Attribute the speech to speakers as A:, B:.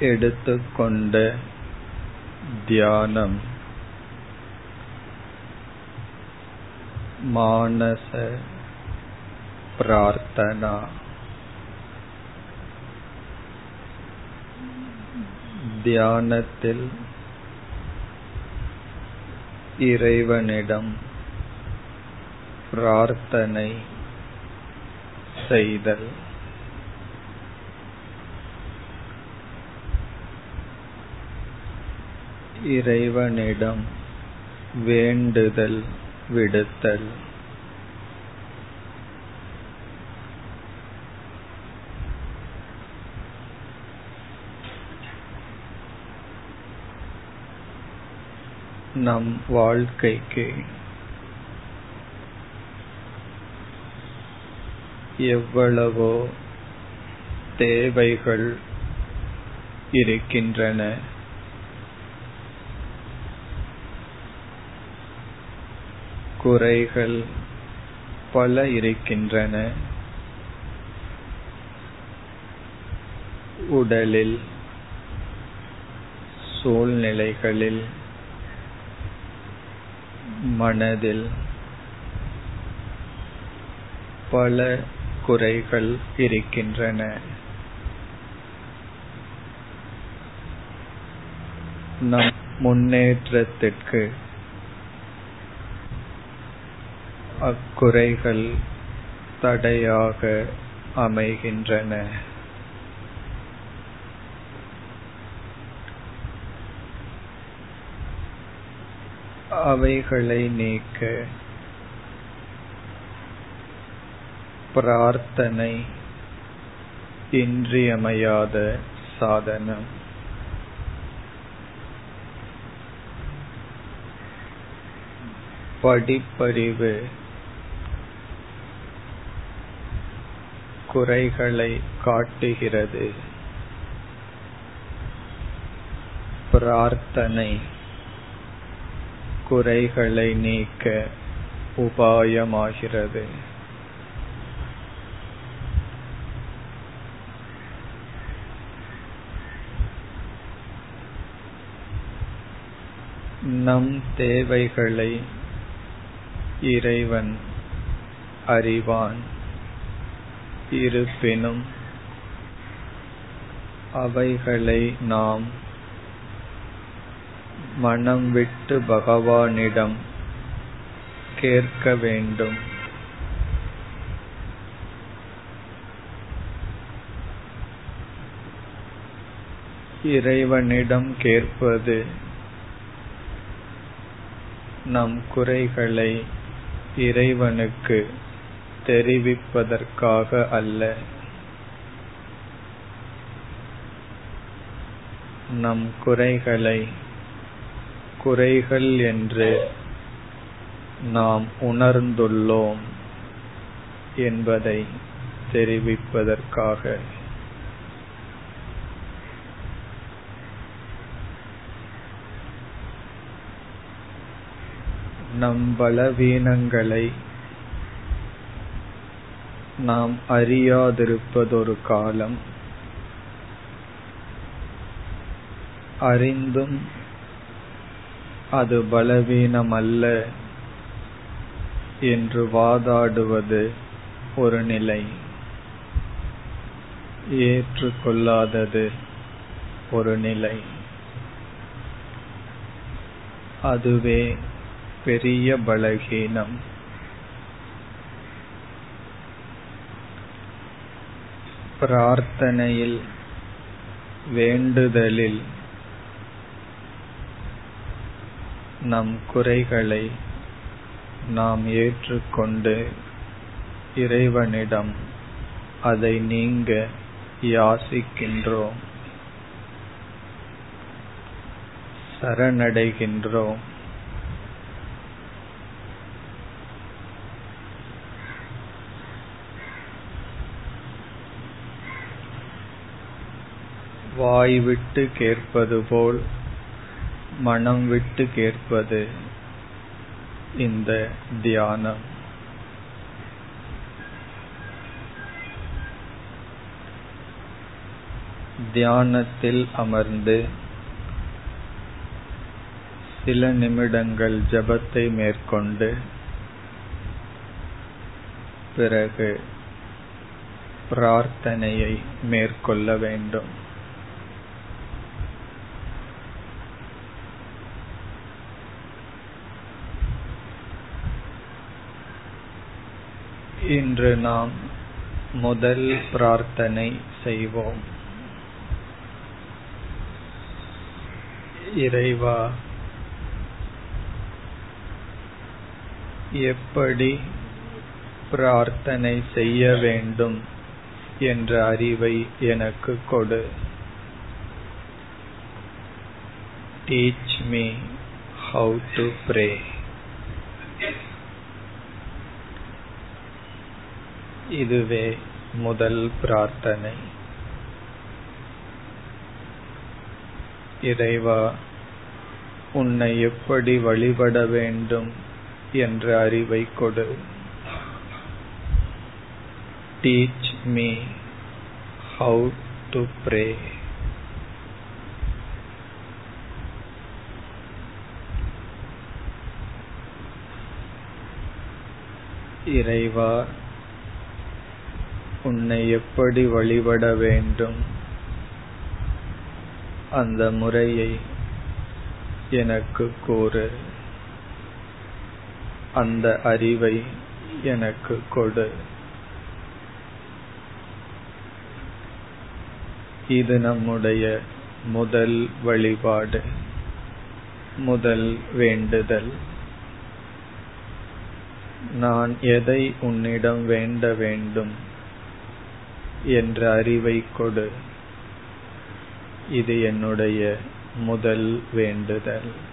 A: எடுத்துக்கொண்ட தியானம். மானச பிரார்த்தனா. தியானத்தில் இறைவனிடம் பிரார்த்தனை செய்தல். இறைவனிடம் வேண்டுதல் விடுத்தல். நம் வாழ்க்கைக்கு எவ்வளவோ தேவைகள் இருக்கின்றன. குறைகள் பல இருக்கின்றன. உடலில் சூழ்நிலைகளில் மனதில் பல குறைகள் இருக்கின்றன. நம் முன்னேற்றத்திற்கு அக்குறைகள் தடையாக அமைகின்றன. அவைகளை நீக்க பிரார்த்தனை இன்றியமையாத சாதனம். படிப்பறிவு குறைகளை காட்டுகிறது. பிரார்த்தனை குறைகளை நீக்க உபாயமாகிறது. நம் தேவைகளை இறைவன் அறிவான். இருப்பினும் அவைகளை நாம் மனம் விட்டு பகவானிடம் கேட்க வேண்டும். இறைவனிடம் கேட்பது நம் குறைகளை இறைவனுக்கு தெரிவிப்பதற்காக அல்ல. நம் குறைகளை குறைகள் என்று நாம் உணர்ந்துள்ளோம் என்பதை தெரிவிப்பதற்காக. நம் பலவீனங்களை நாம் அறியாதிருப்பதொரு காலம். அறிந்தும் அது பலவீனமல்ல என்று வாதாடுவது ஒரு நிலை. ஏற்றுக்கொள்ளாதது ஒரு நிலை. அதுவே பெரிய பலகீனம். பிரார்த்தனையில் வேண்டுதலில் நம் குறைகளை நாம் ஏற்றுக்கொண்டு இறைவனிடம் அதை நீங்க யாசிக்கின்றோம் சரணடைகின்றோம். வாய் விட்டு கேட்பது போல் மனம் விட்டு கேட்பது இந்த தியானம். தியானத்தில் அமர்ந்து சில நிமிடங்கள் ஜபத்தை மேற்கொண்டு பிறகு பிரார்த்தனையை மேற்கொள்ள வேண்டும். இன்று நாம் முதல் பிரார்த்தனை செய்வோம். இறைவா எப்படி பிரார்த்தனை செய்ய வேண்டும் என்ற அறிவை எனக்கு கொடு. Teach me how to pray இதுவே முதல் பிரார்த்தனை. இறைவா உன்னை எப்படி வழிபட வேண்டும் என்ற அறிவை கொடு. Teach me how to pray இறைவா உன்னை எப்படி வழிபட வேண்டும்? அந்த முறையை எனக்கு கூறு. அந்த அறிவை எனக்கு கொடு. இது நம்முடைய முதல் வழிபாடு முதல் வேண்டுதல். நான் எதை உன்னிடம் வேண்ட வேண்டும்? என்ற அறிவை கொடு. இது என்னுடைய முதல் வேண்டுதல்.